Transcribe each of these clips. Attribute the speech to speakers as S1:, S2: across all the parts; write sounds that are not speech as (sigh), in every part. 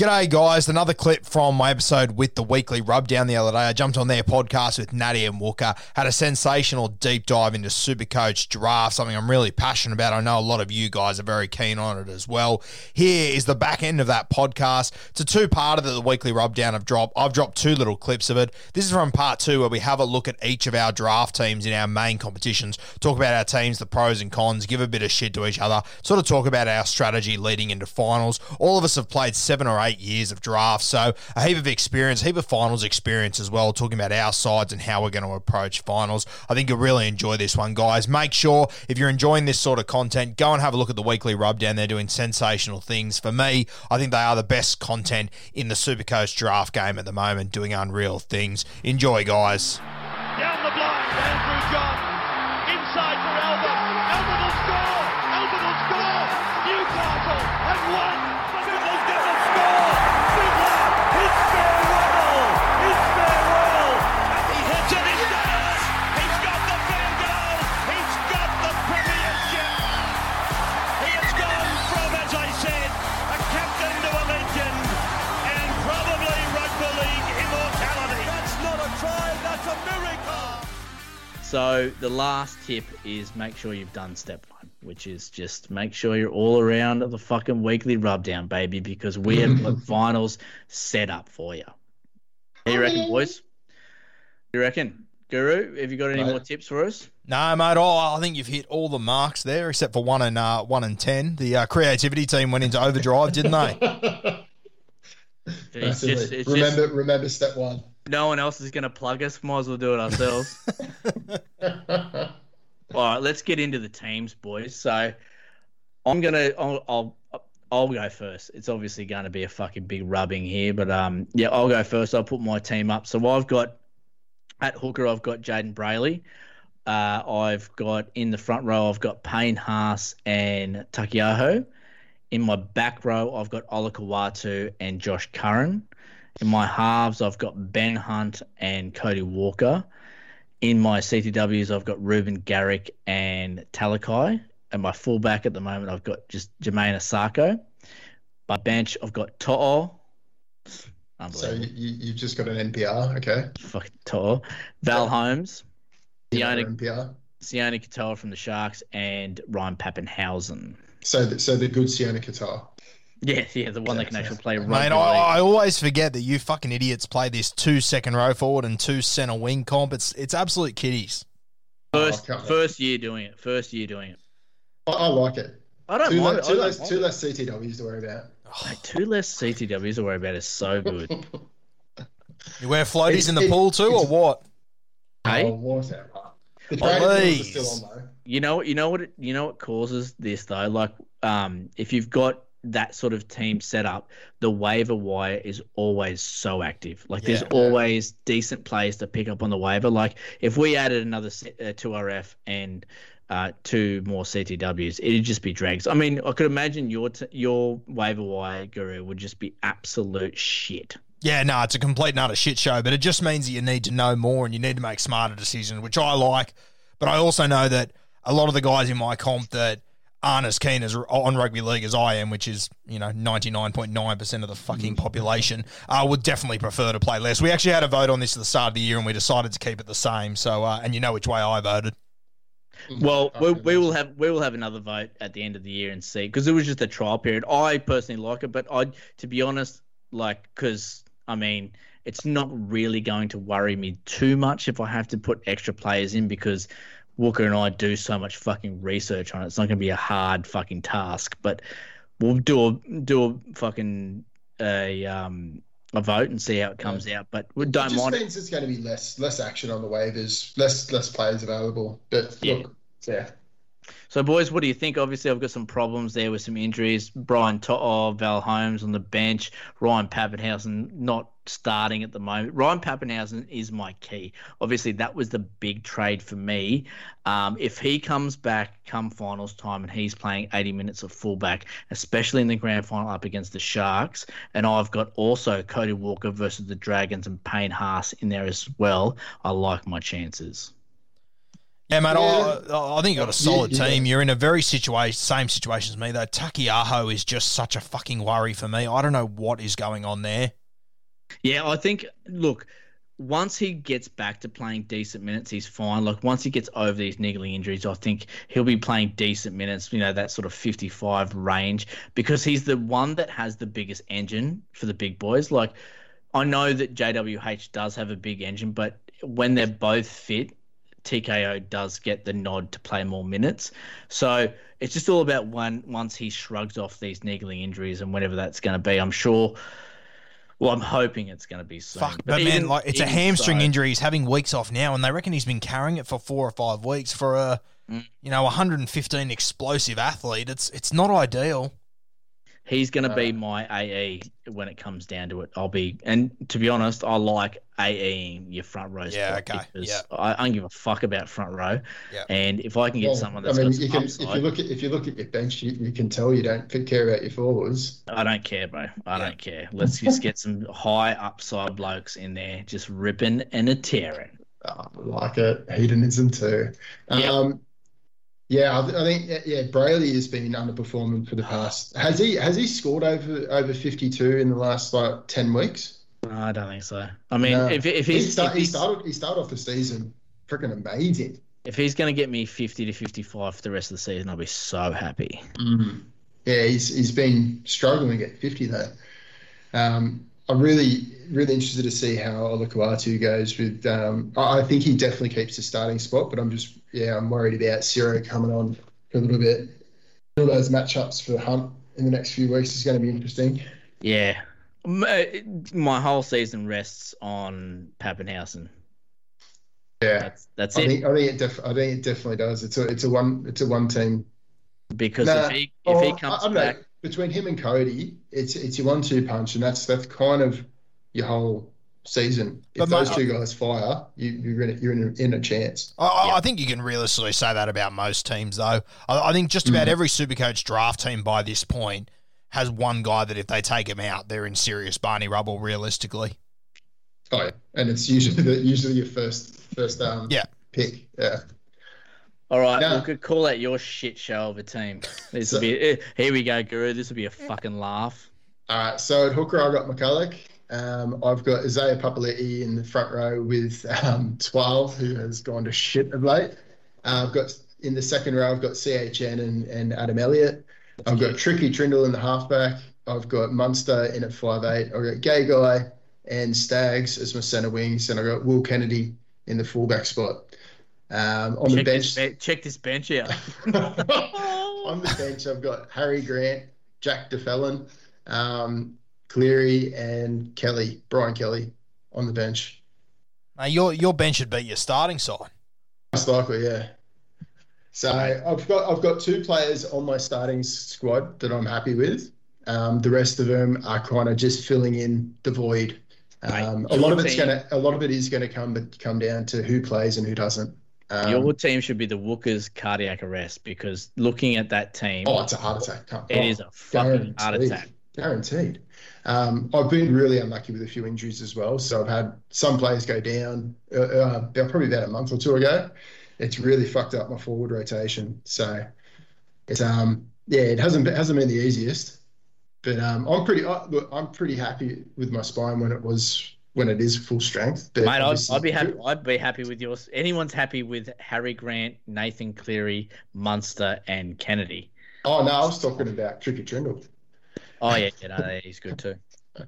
S1: G'day, guys. Another clip from my episode with the weekly rubdown the other day. I jumped on their podcast with Natty and Walker, had a sensational deep dive into Supercoach draft, something I'm really passionate about. I know a lot of you guys are very keen on it as well. Here is the back end of that podcast. It's a two part of the weekly rubdown I've dropped. I've dropped two little clips of it. This is from part two, where we have a look at each of our draft teams in our main competitions, talk about our teams, the pros and cons, give a bit of shit to each other, sort of talk about our strategy leading into finals. All of us have played seven or eight years of draft, so a heap of experience, heap of finals experience as well, talking about our sides and how we're going to approach finals. I think you'll really enjoy this one, guys. Make sure if you're enjoying this sort of content, go and have a look at the weekly rubdown. They're doing sensational things. For me, I think they are the best content in the Supercoach draft game at the moment, doing unreal things. Enjoy, guys.
S2: Down the blind, Andrew John. Inside
S3: So the last tip is make sure you've done step one, which is just make sure you're all around the fucking weekly rubdown, baby, because we have got (laughs) finals set up for you. How you reckon, boys? You reckon, Guru? Have you got any
S4: Mate.
S3: more tips for us?
S1: No, mate. Oh, I think you've hit all the marks there, except for one and uh, one and ten. The uh, creativity team went into overdrive, didn't they? (laughs)
S3: It's just, it's
S4: remember,
S3: just
S4: remember step one.
S3: No one else is going to plug us. Might as well do it ourselves. (laughs) All right, let's get into the teams, boys. So I'm gonna, I'll, I'll, I'll go first. It's obviously going to be a fucking big rubbing here, but um, yeah, I'll go first. I'll put my team up. So I've got at hooker, I've got Jayden Brailey. Uh, I've got in the front row, I've got Payne Haas and Taukeiaho. In my back row, I've got Olakau'atu and Josh Curran. In my halves, I've got Ben Hunt and Cody Walker. In my CTWs, I've got Ruben Garrick and Talakai. And my fullback at the moment, I've got just Jamayne Isaako. My bench, I've got To'o.
S4: So you, you, you've just got an NPR, okay?
S3: Fucking To'o. Val Holmes. Sione,
S4: NPR.
S3: Sione Katoa from the Sharks and Ryan Papenhuyzen.
S4: So, the, so the good Sione Katoa.
S3: Yeah, yeah, the one that can actually play rugby
S1: Mate. I, I always forget that you fucking idiots play this two second row forward and two centre wing comp. It's it's absolute kiddies.
S3: First,
S4: Oh,
S3: first year doing it. First year doing it.
S4: I, I like it.
S3: I don't
S4: Two,
S3: mind
S4: le-
S3: it. I
S4: two,
S3: don't
S4: less,
S3: mind
S4: two
S3: it.
S4: less CTWs to worry about. (sighs)
S3: Mate, two less CTWs to worry about is so good. (laughs)
S1: You wear floaties
S4: It's-
S1: in the
S4: it-
S1: pool too, or what?
S3: hey,
S4: Oh, whatever. The trade rules are
S1: please.
S4: still on, though.
S3: you know, you know what, it, you know what causes this though. Like, um, if you've got that sort of team set up, the waiver wire is always so active. Like, there's
S1: Yeah.
S3: always decent players to pick up on the waiver. Like, if we added another uh, two RF and uh, two more CTWs, it'd just be drags. I mean, I could imagine your t- your waiver wire guru would just be absolute shit.
S1: Yeah, no, it's a complete and utter shit show, but it just means that you need to know more and you need to make smarter decisions, which I like. But I also know that a lot of the guys in my comp that aren't as keen as on rugby league as I am, which is you know ninety nine point nine percent of the fucking population, uh, would definitely prefer to play less. We actually had a vote on this at the start of the year, and we decided to keep it the same. So, uh, and you know which way I voted.
S3: Well, we, we will have we will have another vote at the end of the year and see because it was just a trial period. I personally like it, but I, to be honest, like because I mean, it's not really going to worry me too much if I have to put extra players in because Walker and I do so much fucking research on it. It's not going to be a hard fucking task, but we'll do a do a fucking a um a vote and see how it comes out. But we don't
S4: just
S3: mind. it.
S4: means it's going to be less less action on the waivers, less less players available. But
S3: Yeah.
S4: look, yeah,
S3: So, boys, what do you think? Obviously, I've got some problems there with some injuries. Brian To'o, Val Holmes on the bench, Ryan Papenhuyzen not starting at the moment. Ryan Papenhuyzen is my key. Obviously, that was the big trade for me. Um, if he comes back come finals time and he's playing 80 minutes of fullback, especially in the grand final up against the Sharks, and I've got also Cody Walker versus the Dragons and Payne Haas in there as well, I like my chances.
S1: Yeah, mate.
S4: Yeah.
S1: I, I think you've got a solid
S4: Yeah, yeah.
S1: team. You're in a very situation, same situation as me though. Taukeiaho is just such a fucking worry for me. I don't know what is going on there.
S3: Yeah, I think look, once he gets back to playing decent minutes, he's fine. Like once he gets over these niggling injuries, I think he'll be playing decent minutes, you know, that sort of 55 range because he's the one that has the biggest engine for the big boys. Like I know that JWH does have a big engine, but when they're both fit, TKO does get the nod to play more minutes. So it's just all about when once he shrugs off these niggling injuries and whenever that's going to be. I'm sure. Well, I'm hoping it's going to be soon.
S1: Fuck, but, man,
S3: even-
S1: like it's a hamstring
S3: so-
S1: injury. He's having weeks off now, and they reckon he's been carrying it for four or five weeks for a,
S3: Mm.
S1: you know, 115 explosive athlete. It's it's not ideal.
S3: He's going to
S4: Uh,
S3: be my AE when it comes down to it. I'll be, and to be honest, I like AEing your front row.
S1: Yeah,
S3: spot
S1: okay,
S3: because
S1: yeah.
S3: I, I don't give a fuck about front row.
S1: Yeah.
S3: And if I can get
S4: Well,
S3: someone
S4: I
S3: that's
S4: mean,
S3: got
S4: you can,
S3: upside,
S4: if you look at if you look at your bench, you, you can tell you don't care about your forwards.
S3: I don't care, bro. I
S1: Yeah.
S3: don't care. Let's just get some (laughs) high upside blokes in there, just ripping and a tearing.
S4: Oh, I like it. Hedonism too.
S3: Yep.
S4: Um, yeah, I, think yeah, Brailey has been underperforming for the past. Has he has he scored over over fifty two in the last like ten weeks?
S3: No, I don't think so. I mean,
S4: No.
S3: if if
S4: he, start,
S3: if
S4: he started he started off the season freaking amazing.
S3: if he's going to get me fifty to fifty-five for the rest of the season, I'll be so happy.
S4: Yeah, he's he's been struggling to get fifty though. Um, I'm really really interested to see how Olakau'atu goes with. Um, I, think he definitely keeps the starting spot, but I'm just yeah I'm worried about Ciro coming on for a little bit. All those matchups for Hunt in the next few weeks is going to be interesting.
S3: Yeah. Uh, My whole season rests on Papenhuyzen.
S4: Yeah,
S3: That's that's
S4: I
S3: it.
S4: think I think it def- I think it definitely does. It's a it's a one it's a one team.
S3: because
S4: Nah,
S3: if he if he comes
S4: I, I don't
S3: back,
S4: know, between him and Cody, it's it's your one two punch, and that's that's kind of your whole season. If
S1: But
S4: those two guys fire, you you're in a, you're in a, in a chance.
S1: I- I,
S3: Yeah.
S1: I think you can realistically say that about most teams, though. I, I think just about
S4: Mm.
S1: every Supercoach draft team by this point has one guy that if they take him out, they're in serious Barney rubble. Realistically,
S4: Oh, yeah. and it's usually the, usually your first first um
S1: Yeah.
S4: pick. Yeah,
S3: all right,
S4: No.
S3: we could call that your shit show of a team. This will be eh, here we go, Guru. This will be a fucking laugh.
S4: All right, so at hooker, I've got McCullough. Um, I've got Isaiah Papali'i in the front row with um, 12, who has gone to shit of late. Uh, I've got in the second row, I've got CHN and, and Adam Elliott. I've got Tricky Trindall in the halfback. I've got Munster in at 5'8. I've got Gay Guy and Staggs as my centre wings. And I've got Will Kennedy in the fullback spot. Um, on the
S3: Check
S4: bench,
S3: this, be- check this bench out. (laughs)
S4: on the bench, I've got Harry Grant, Jack de Belin, um, Cleary, and Kelly, Brian Kelly on the bench.
S1: now, your your bench should be your starting side.
S4: Most likely, yeah. So I've got I've got two players on my starting squad that I'm happy with. Um, the rest of them are kind of just filling in the void. Um, a lot of it's
S3: team-
S4: gonna a lot of it is gonna come but come down to who plays and who doesn't. Um,
S3: Your team should be the Wookers cardiac arrest because looking at that team,
S4: oh, it's a heart attack.
S3: It
S4: oh.
S3: is a fucking heart attack.
S4: Guaranteed. Um, I've been really unlucky with a few injuries as well. So I've had some players go down uh, uh, probably about a month or two ago. It's really fucked up my forward rotation. So it's um yeah, it hasn't been, hasn't been the easiest, but um, I'm pretty I, look, I'm pretty happy with my spine when it was when it is full strength. But
S3: Mate, I'd, I'd be happy. I'd be happy with yours. Anyone's happy with Harry Grant, Nathan Cleary, Munster, and Kennedy.
S4: Oh no, I was talking about Cricket Trindall.
S3: Oh yeah, yeah no, he's good too. (laughs)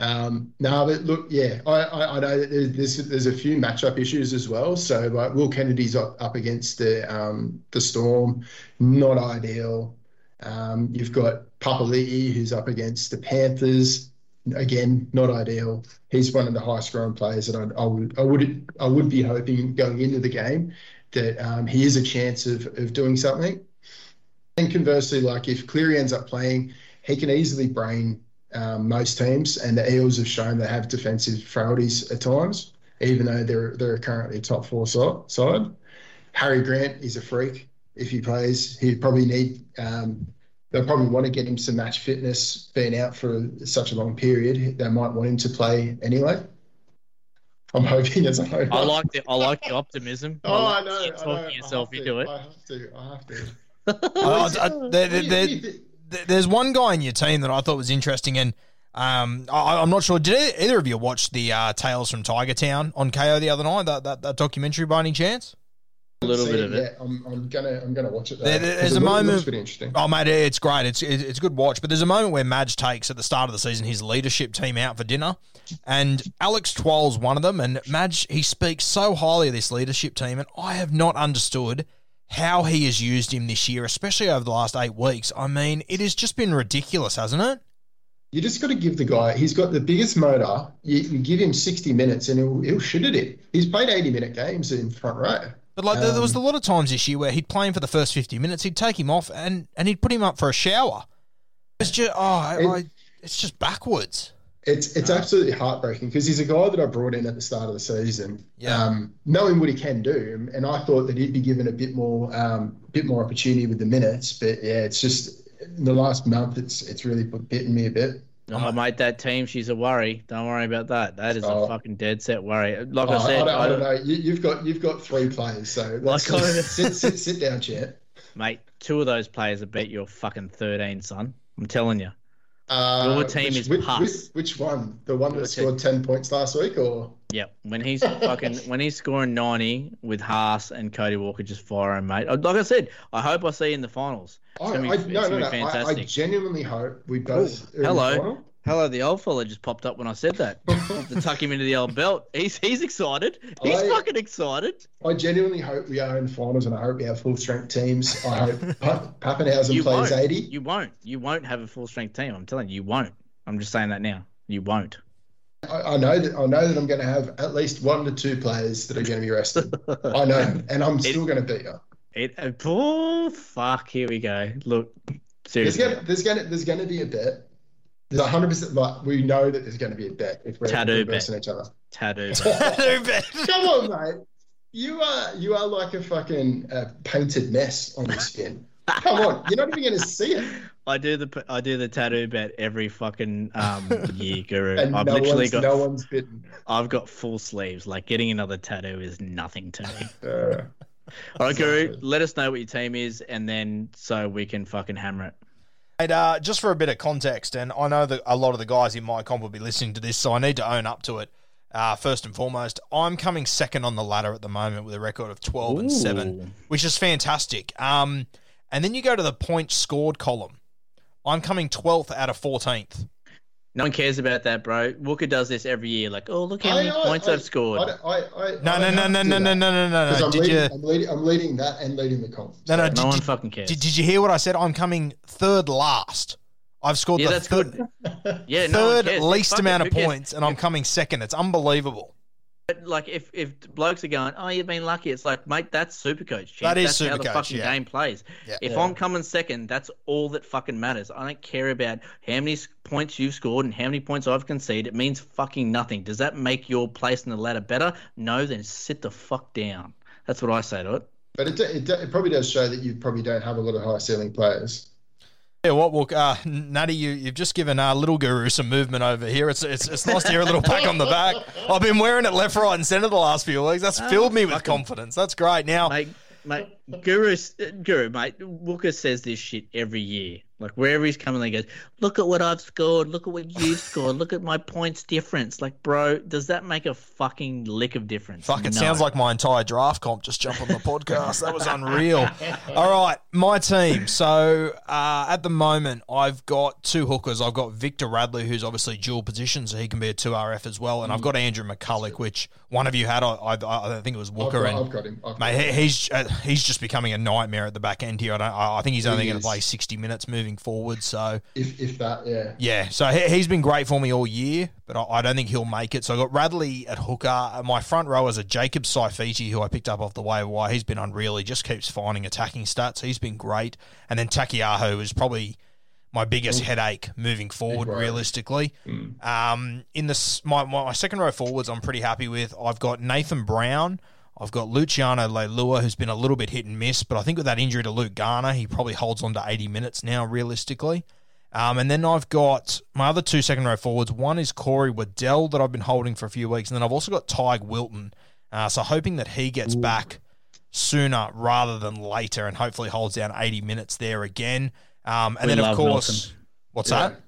S4: Um, no, but look, yeah, I, I, I know that there's, there's there's a few matchup issues as well. So like Will Kennedy's up, up against the um, the Storm, not ideal. Um, you've got Papali'i who's up against the Panthers, again not ideal. He's one of the highest scoring players that I, I would I would I would be hoping going into the game that um, he is a chance of of doing something. And conversely, like if Cleary ends up playing, he can easily brain um, most teams, and the Eels have shown they have defensive frailties at times, even though they're they're currently a top four si- side. Harry Grant is a freak. If he plays, he'd probably need. Um, they'll probably want to get him some match fitness, being out for such a long period. They might want him to play anyway. I'm hoping as a hope.
S3: I like the I like the optimism.
S4: Oh, I
S3: like
S4: know.
S3: you
S4: I
S3: talking
S4: know. I
S3: yourself into
S4: to,
S3: it.
S4: I have to. I have to. (laughs)
S1: Oh, I- I- there- there-
S4: What do you-
S1: there-
S4: what do you think?
S1: Th- There's one guy in your team that I thought was interesting, and um, I, I'm not sure. Did either of you watch the uh, Tales from Tiger Town on Kayo the other night? That, that, that documentary by any chance?
S3: A little bit of it.
S4: Yeah, I'm, I'm gonna I'm gonna watch it. Though,
S1: There- there- there's
S4: it
S1: a
S4: looks-
S1: moment-
S4: Looks pretty interesting.
S1: Oh, mate, it's great. It's it's a good watch. But there's a moment where Madge takes at the start of the season his leadership team out for dinner, and Alex Twal's one of them. And Madge he speaks so highly of this leadership team, and I have not understood how he has used him this year, especially over the last eight weeks. I mean, it has just been ridiculous, hasn't it?
S4: You just got to give the guy. He's got the biggest motor. You, you give him 60 minutes, and he'll he'll shoot at it. He's played 80 minute games in front row.
S1: But like, there there was a
S4: Um,
S1: lot of times this year where he'd play him for the first fifty minutes, he'd take him off, and and he'd put him up for a shower. It's just oh,
S4: It-
S1: I, it's just backwards.
S4: It's it's absolutely heartbreaking because he's a guy that I brought in at the start of the season,
S1: Yeah.
S4: um, knowing what he can do, and I thought that he'd be given a bit more um, bit more opportunity with the minutes. But yeah, it's just in the last month, it's it's really bitten me a bit.
S3: Oh, mate, that team, she's a worry. Don't worry about that. That is
S4: Oh.
S3: a fucking dead set worry. Like
S4: Oh,
S3: I said,
S4: I, don't, I don't know. You, you've got you've got three players, so
S3: Like
S4: just sit, sit sit down, chat.
S3: mate, two of those players have bet your fucking 13, son. I'm telling you.
S4: Uh,
S3: Your team
S4: which,
S3: is
S4: which, which, which one? The one that scored ten points last week, or
S3: Yep. When he's (laughs) fucking when he's scoring 90 with Haas and Cody Walker just firing, mate. Like I said, I hope I see you in the finals. It's
S4: I,
S3: gonna be,
S4: I,
S3: it's
S4: no,
S3: gonna
S4: no,
S3: be
S4: no. I, I genuinely hope we both. in the
S3: Hello. Hello, the old fella just popped up when I said that. (laughs) to tuck him into the old belt. He's he's excited. He's
S4: I-
S3: fucking excited.
S4: I genuinely hope we are in the finals, and I hope we have full strength teams. I hope (laughs) Papenhuyzen
S3: You
S4: plays
S3: won't.
S4: eighty.
S3: You won't. You won't have a full strength team. I'm telling you, you won't. I'm just saying that now. You won't.
S4: I, I know that I know that I'm going to have at least one to two players that are going to be rested. I know, (laughs) and I'm still going to beat you.
S3: It, uh, oh fuck! Here we go. Look,
S4: There's
S3: seriously,
S4: going to, there's going to there's going to be a bet. There's hundred percent like we know that there's going to be a bet if we're
S3: Tattoo bet.
S4: each other.
S3: tattoo. (laughs) (laughs)
S4: Come on, mate. You are you are like a fucking uh, painted mess on the skin. Come on, you're not even going to see it.
S3: I do the I do the tattoo bet every fucking um (laughs) year, Guru.
S4: And
S3: I've
S4: no
S3: literally
S4: one's
S3: got
S4: no one's bitten.
S3: I've got full sleeves. Like getting another tattoo is nothing to me. (laughs)
S4: Uh,
S3: All right, Guru,
S4: Exactly.
S3: let us know what your team is, and then so we can fucking hammer it.
S1: And, uh, just for a bit of context, and I know that a lot of the guys in my comp will be listening to this, so I need to own up to it. Uh, first and foremost, I'm coming second on the ladder at the moment with a record of 12 and 7, which is fantastic. Um, and then you go to the points scored column. I'm coming 12th out of 14th.
S3: No one cares about that, bro. Wooker does this every year. Like, oh, look how
S4: I-
S3: many
S4: I-
S3: points
S4: I-
S3: I've scored.
S4: I, I, I,
S1: No, no, no, no, no, no, no, no, no,
S4: 'Cause
S1: no.
S4: I'm leading,
S1: you?
S4: I'm leading, I'm leading that and leading the comp.
S1: No, no.
S3: no one
S1: did-
S3: fucking cares.
S1: did, did you hear what I said? I'm coming third last. I've scored
S3: yeah,
S1: the
S3: that's
S1: third,
S3: good. (laughs) Yeah, no one
S1: third least
S3: Fuck it,
S1: amount of points, and I'm coming second. It's unbelievable.
S3: But, like if if blokes are going, oh, you've been lucky. It's like, mate, that's super coach. champ.
S1: That is
S3: that's how the
S1: Supercoach,
S3: fucking
S1: yeah.
S3: game plays.
S1: Yeah.
S3: If
S4: Yeah.
S3: I'm coming second, that's all that fucking matters. I don't care about how many points you've scored and how many points I've conceded. It means fucking nothing. Does that make your place in the ladder better? No, then sit the fuck down. That's what I say to it.
S4: But it, it, it probably does show that you probably don't have a lot of high ceiling players.
S1: Yeah, what? Well, uh, Natty, you, you've just given uh, little guru some movement over here. It's, it's it's nice to hear a little pat on the back. (laughs) I've been wearing it left, right, and centre the last few weeks. That's filled me with confidence. That's great. Now,
S3: Mate, mate, Guru, Guru, mate, Wooker says this shit every year. Like wherever he's coming, he goes, "Look at what I've scored. Look at what you've (laughs) scored. Look at my points difference." Like, bro, does that make a fucking lick of difference?
S1: Fuck, it
S3: No.
S1: sounds like my entire draft comp just jumped on the podcast. That was (laughs) unreal. All right, my team. So uh, at the moment, I've got two hookers. I've got Victor Radley, who's obviously dual position, so he can be a 2RF as well. And I've got Andrew McCullough, which one of you had. I, I, I think it was
S4: I've
S1: Walker.
S4: got,
S1: and
S4: I've got him. I've got
S1: Mate,
S4: him.
S1: he- he's uh, he's just becoming a nightmare at the back end here. I don't. I I think he's only
S4: He
S1: going to play sixty minutes moving forward. So
S4: If, if that, yeah.
S1: yeah, so he, he's been great for me all year, but I, I don't think he'll make it. So I got Radley at hooker. Uh, My front row is a Jacob Saifiti, who I picked up off the waiver wire. He's been unreal. He just keeps finding attacking stats. He's been great. And then Taukeiaho is probably my biggest headache moving forward, realistically. Um, in the s- my, my my second row forwards, I'm pretty happy with. I've got Nathan Brown. I've got Luciano Leilua, who's been a little bit hit and miss, but I think with that injury to Luke Garner, he probably holds on to 80 minutes now, realistically. Um, and then I've got my other two second row forwards. One is Corey Waddell that I've been holding for a few weeks, and then I've also got Teig Wilton. Uh, so hoping that he gets back sooner rather than later, and hopefully holds down 80 minutes there again. Um, and
S3: We
S1: then of course,
S3: Wilton.
S1: what's
S4: Yeah.
S1: that?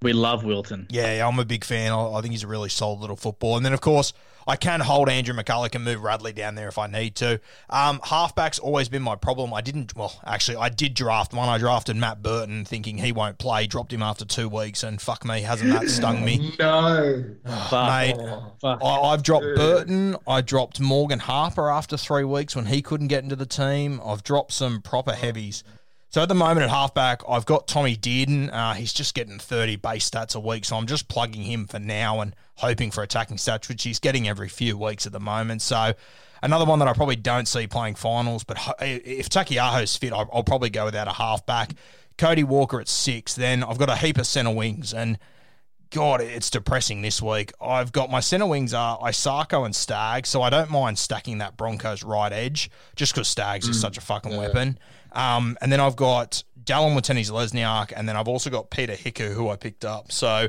S3: We love Wilton.
S1: Yeah, yeah, I'm a big fan. I, I think he's a really solid little football. And then, of course, I can hold Andrew McCullough and move Radley down there if I need to. Um, halfback's always been my problem. I didn't, well, actually, I did draft one. I drafted Matt Burton thinking he won't play, dropped him after two weeks, and fuck me, hasn't that stung me? (laughs)
S4: No.
S3: Fuck.
S1: Mate,
S3: Fuck.
S1: I, I've dropped Burton. I dropped Morgan Harper after three weeks when he couldn't get into the team. I've dropped some proper heavies. So at the moment at halfback, I've got Tommy Dearden. Uh, he's just getting 30 base stats a week, so I'm just plugging him for now and hoping for attacking stats, which he's getting every few weeks at the moment. So another one that I probably don't see playing finals, but if Taukeiaho's fit, I'll, I'll probably go without a halfback. Cody Walker at six. Then I've got a heap of centre wings, and God, it's depressing this week. I've got my centre wings are Isaako and Stagg, so I don't mind stacking that Broncos right edge just because Staggs is such a fucking weapon. Um, and then I've got Dallin Watene-Zelezniak, and then I've also got Peta Hiku, who I picked up. So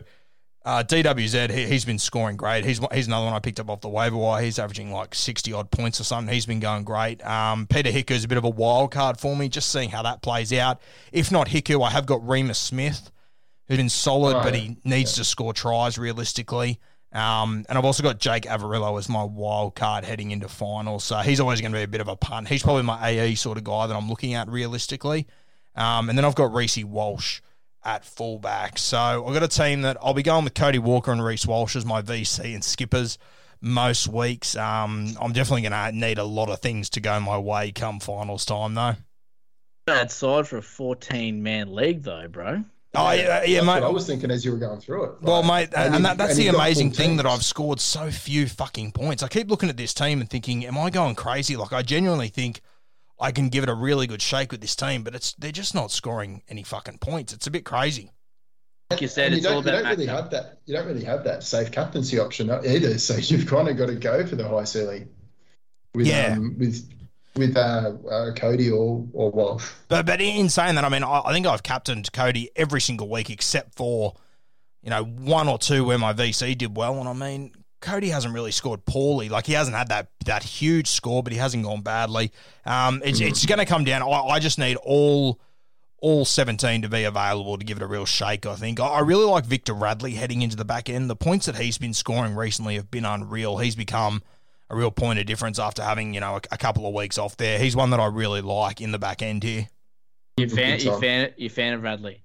S1: uh, DWZ, he, he's been scoring great. He's he's another one I picked up off the waiver wire. He's averaging like 60 odd points or something. He's been going great. Um, Peta Hiku is a bit of a wild card for me, just seeing how that plays out. If not Hiku, I have got Reimis Smith who's been solid, but he needs to score tries realistically. Um, and I've also got Jake Averillo as my wild card heading into finals. So he's always going to be a bit of a punt. He's probably my AE sort of guy that I'm looking at realistically. Um, and then I've got Reece Walsh at fullback. So I've got a team that I'll be going with Cody Walker and Reece Walsh as my VC and skippers most weeks. Um, I'm definitely going to need a lot of things to go my way come finals time, though.
S3: Bad side for a 14 man league, though, bro.
S1: Oh, yeah, yeah
S4: That's
S1: mate.
S4: what I was thinking as you were going through it.
S1: Well, mate, and,
S4: you-
S1: that, that's
S4: and
S1: the amazing
S4: full
S1: thing that. I've scored so few fucking points. I keep looking at this team and thinking, am I going crazy? Like, I genuinely think I can give it a really good shake with this team, but it's they're just not scoring any fucking points. It's a bit crazy.
S3: Like you said,
S4: And you
S3: it's all
S4: don't, you
S3: about
S4: don't really have that. You don't really have that safe captaincy option either. So (laughs) you've kind of got to go for the high ceiling with
S1: Yeah.
S4: um, with with uh, uh, Cody or or Walsh.
S1: But but in saying that, I mean, I, I think I've captained Cody every single week except for you know one or two where my VC did well, and I mean. Cody hasn't really scored poorly. Like he hasn't had that that huge score, but he hasn't gone badly. Um, it's it's going to come down. I, I just need all all 17 to be available to give it a real shake, I think. I really like Victor Radley heading into the back end. The points that he's been scoring recently have been unreal. He's become a real point of difference after having, you know, a, a couple of weeks off there. He's one that I really like in the back end here.
S3: You fan,
S4: Good
S3: you fan, you fan of Radley.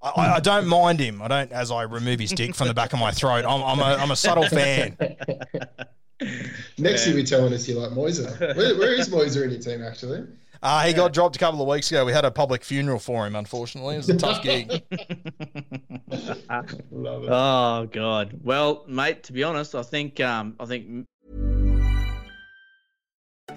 S1: I, I, I don't mind him. I don't, as I remove his dick from the back of my throat. I'm, I'm, a, I'm a subtle fan. (laughs)
S4: Next, you'll be telling us you like Moiser. Where, where is Moiser in your team, actually?
S1: Uh, he got dropped a couple of weeks ago. We had a public funeral for him, unfortunately. It was a tough gig. (laughs) (laughs)
S4: Love it.
S3: Oh God. Well, mate, to be honest, I think um, I think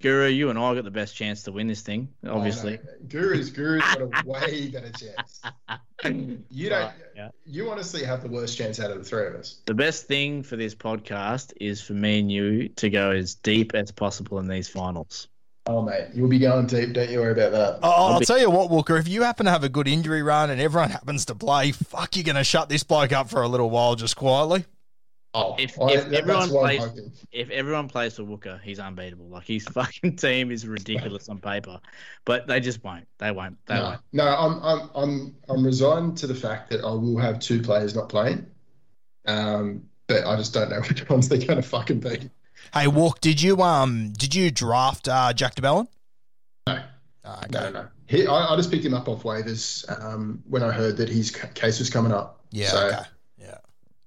S3: Guru, you and I got the best chance to win this thing, obviously.
S4: Oh, no. Guru's Guru's got a (laughs) way better chance. You don't.
S3: Right, yeah.
S4: You honestly have the worst chance out of the three of us.
S3: The best thing for this podcast is for me and you to go as deep as possible in these finals.
S4: Oh mate, you'll be going deep. Don't you worry about that.
S1: Oh, I'll
S3: be-
S1: tell you what, Walker. If you happen to have a good injury run and everyone happens to play, fuck, you're going to shut this bloke up for a little while, just quietly.
S4: Oh,
S3: If-
S4: I-
S3: if
S4: that-
S3: everyone
S4: that's what I'm
S3: plays- If everyone plays for Wooker, he's unbeatable. Like his (laughs) fucking team is ridiculous on paper, but they just won't. They won't. They
S4: No,
S3: won't.
S4: no, I'm I'm I'm I'm resigned to the fact that I will have two players not playing. Um, but I just don't know (laughs) which ones they're going to fucking be.
S1: Hey, Walk, did you um did you draft uh, Jack de Belin?
S4: No.
S1: Ah, okay.
S4: No, no. He, I, I just picked him up off waivers um, when I heard that his case was coming up.
S1: Yeah,
S4: So,
S1: okay.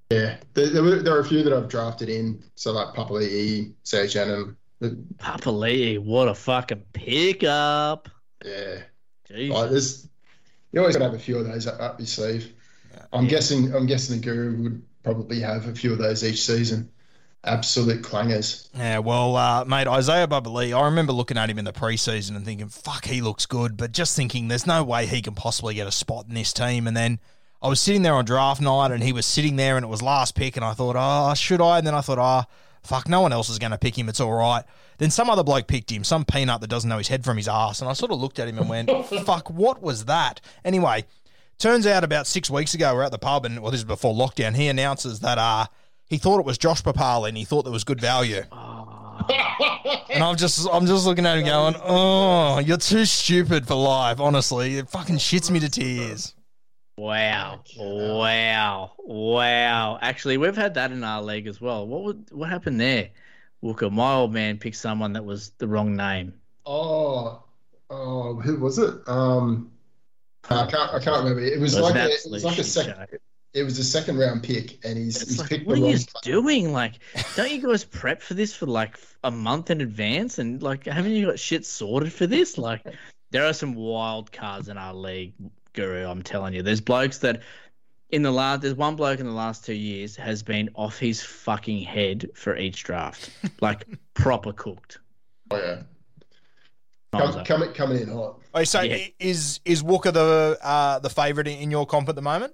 S1: Yeah.
S4: Yeah, there, there, were, there are a few that I've drafted in. So like Papali'i, CHN, and
S3: Papali'i, what a fucking pickup.
S4: yeah,
S3: Jesus.
S4: like there's you always got to have a few of those up, up your sleeve. I'm guessing I'm guessing the Guru would probably have a few of those each season. Absolute clangers.
S1: Yeah, well, uh, mate, Isaiah Bubbley, I remember looking at him in the preseason and thinking, fuck, he looks good, but just thinking there's no way he can possibly get a spot in this team. And then I was sitting there on draft night and he was sitting there and it was last pick, and I thought, oh, should I? And then I thought, oh, fuck, no one else is going to pick him. It's all right. Then some other bloke picked him, some peanut that doesn't know his head from his ass. And I sort of looked at him and went, (laughs) fuck, what was that? Anyway, turns out about six weeks ago, we're at the pub, and well, this is before lockdown. He announces that uh, he thought it was Josh Papalii and he thought there was good value. Ah. (laughs) And I'm just, I'm just looking at him going, "Oh, you're too stupid for life." Honestly, it fucking shits me to tears.
S3: Wow. Wow. Wow. Actually, we've had that in our league as well. What would what happened there? Wooker, my old man picked someone that was the wrong name.
S4: Oh, oh, who was it? Um, I can't I can't remember. It was
S3: It was
S4: like a, it was like a second.
S3: show.
S4: It was a second round pick, and he's he's
S3: like,
S4: picked
S3: what are you doing? Like, (laughs) don't you guys prep for this for like a month in advance? And like, haven't you got shit sorted for this? Like, there are some wild cards in our league, Guru. I'm telling you, there's blokes that in the last, there's one bloke in the last two years has been off his fucking head for each draft, (laughs) like proper cooked.
S4: Oh, yeah.
S3: Time's
S4: Come,
S3: up.
S4: coming coming in hot.
S1: Oh, so
S3: Yeah.
S1: is is Walker the uh, the favourite in in your comp at the moment?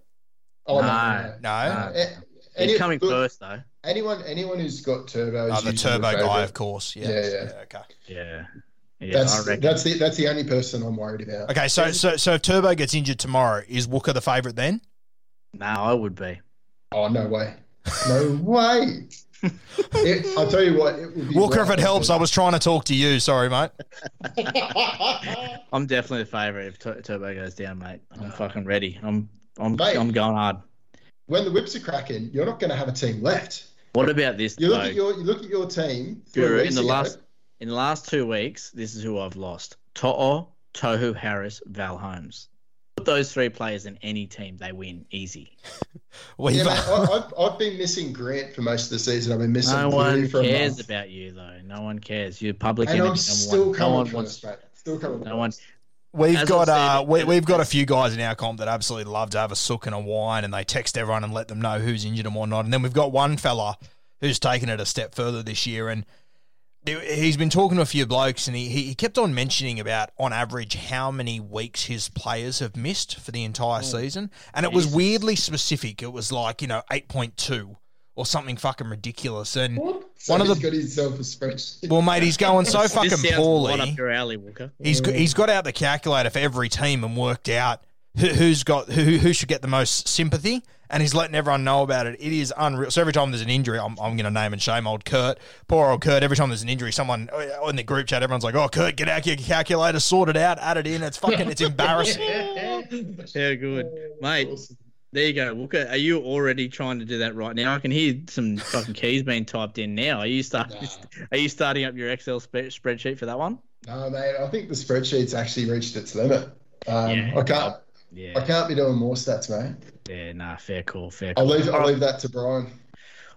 S4: Oh no,
S3: No,
S4: no, no.
S1: No,
S3: no. He's coming
S4: look,
S3: first though.
S4: Anyone anyone who's got turbo.
S1: oh, the turbo guy,
S4: favourite.
S1: of course. Yeah,
S4: Yeah, yeah.
S1: okay.
S3: Yeah, yeah.
S4: That's that's the that's the only person I'm worried about.
S1: Okay, so so so if Turbo gets injured tomorrow, is Walker the favourite then?
S3: No, I would be.
S4: Oh no way, no way. (laughs) It- I'll tell you what. It would be
S1: Walker, if it helps, I was trying to talk to you. Sorry, mate.
S3: I'm definitely the favourite if Tur- Turbo goes down, mate. I'm fucking ready. I'm I'm
S4: Mate.
S3: I'm going hard.
S4: when the whips are cracking, you're not going to have a team left.
S3: What about this
S4: You look
S3: though?
S4: at your you look at your team.
S3: Guru, in the
S4: ago,
S3: last in the last two weeks, this is who I've lost: To'o, Tohu Harris, Val Holmes. Put those three players in any team, they win easy. (laughs)
S4: Yeah, mate, I, I've, I've been missing Grant for most of the season. I've been missing
S3: No one
S4: for a
S3: cares
S4: month.
S3: about you though. No one cares. You're public
S4: And
S3: enemy
S4: I'm
S3: number
S4: still
S3: one. No
S4: coming
S3: one
S4: first,
S3: wants.
S4: mate. Still coming
S3: No one.
S1: We've
S3: As
S1: got uh, we, we've got a few guys in our comp that absolutely love to have a sook and a wine, and they text everyone and let them know who's injured and whatnot. And then we've got one fella who's taken it a step further this year, and he's been talking to a few blokes, and he he kept on mentioning about on average how many weeks his players have missed for the entire mm. season, and it was weirdly specific. It was like you know eight point two or something fucking ridiculous, and.
S4: What? So
S1: One of
S4: he's
S1: the-
S4: got himself a spreadsheet.
S1: Well, mate, he's going so fucking
S3: sounds
S1: poorly.
S3: right up your alley, Walker.
S1: He's he's got out the calculator for every team and worked out who, who's got who, who should get the most sympathy, and he's letting everyone know about it. It is unreal. So every time there's an injury, I'm, I'm going to name and shame old Kurt, poor old Kurt. Every time there's an injury, someone uh, in the group chat, everyone's like, "Oh, Kurt, get out your calculator, sort it out, add it in." It's fucking, it's embarrassing. (laughs)
S3: Yeah, good, mate. There you go, Walker. Are you already trying to do that right now? I can hear some fucking keys being typed in now. Are you start? Are you starting up your Excel spe- spreadsheet for that one?
S4: No, mate. I think the spreadsheet's actually reached its limit. Um,
S3: Yeah.
S4: I can't. I can't be doing more stats, mate.
S3: yeah. Nah, fair call, fair call.
S4: I'll
S3: call.
S4: leave. I'll leave that to Brian.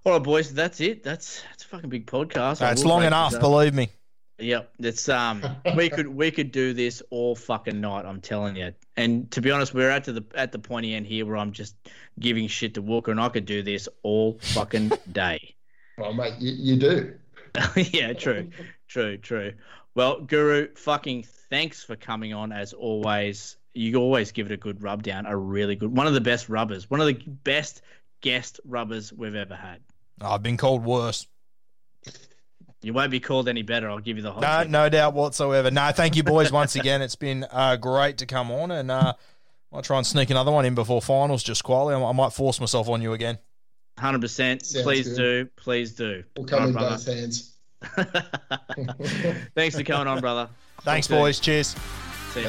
S3: all right, boys. That's it. That's that's a fucking big podcast. I
S1: it's long enough,
S3: this
S1: believe me.
S3: Yep, it's um we could we could do this all fucking night. I'm telling you. And to be honest, we're at to the at the pointy end here where I'm just giving shit to Walker, and I could do this all fucking (laughs) day.
S4: Well, mate, you, you do. (laughs)
S3: yeah, true, true, true. Well, Guru, fucking thanks for coming on as always. You always give it a good rub down, a really good one of the best rubbers, one of the best guest rubbers we've ever had.
S1: I've been called worse.
S3: You won't be called any better. I'll give you the hot
S1: No,
S3: tip.
S1: no doubt whatsoever. No, thank you, boys, once again. It's been uh, great to come on, and uh, I'll try and sneak another one in before finals, just quietly. I I might force myself on you again.
S3: Hundred percent. Please
S4: good.
S3: do. Please do.
S4: We'll come
S3: All
S4: in
S3: right,
S4: both hands.
S3: brother. (laughs) Thanks for coming on, brother.
S1: Thanks,
S3: Talk soon.
S1: boys. Cheers.
S3: See you,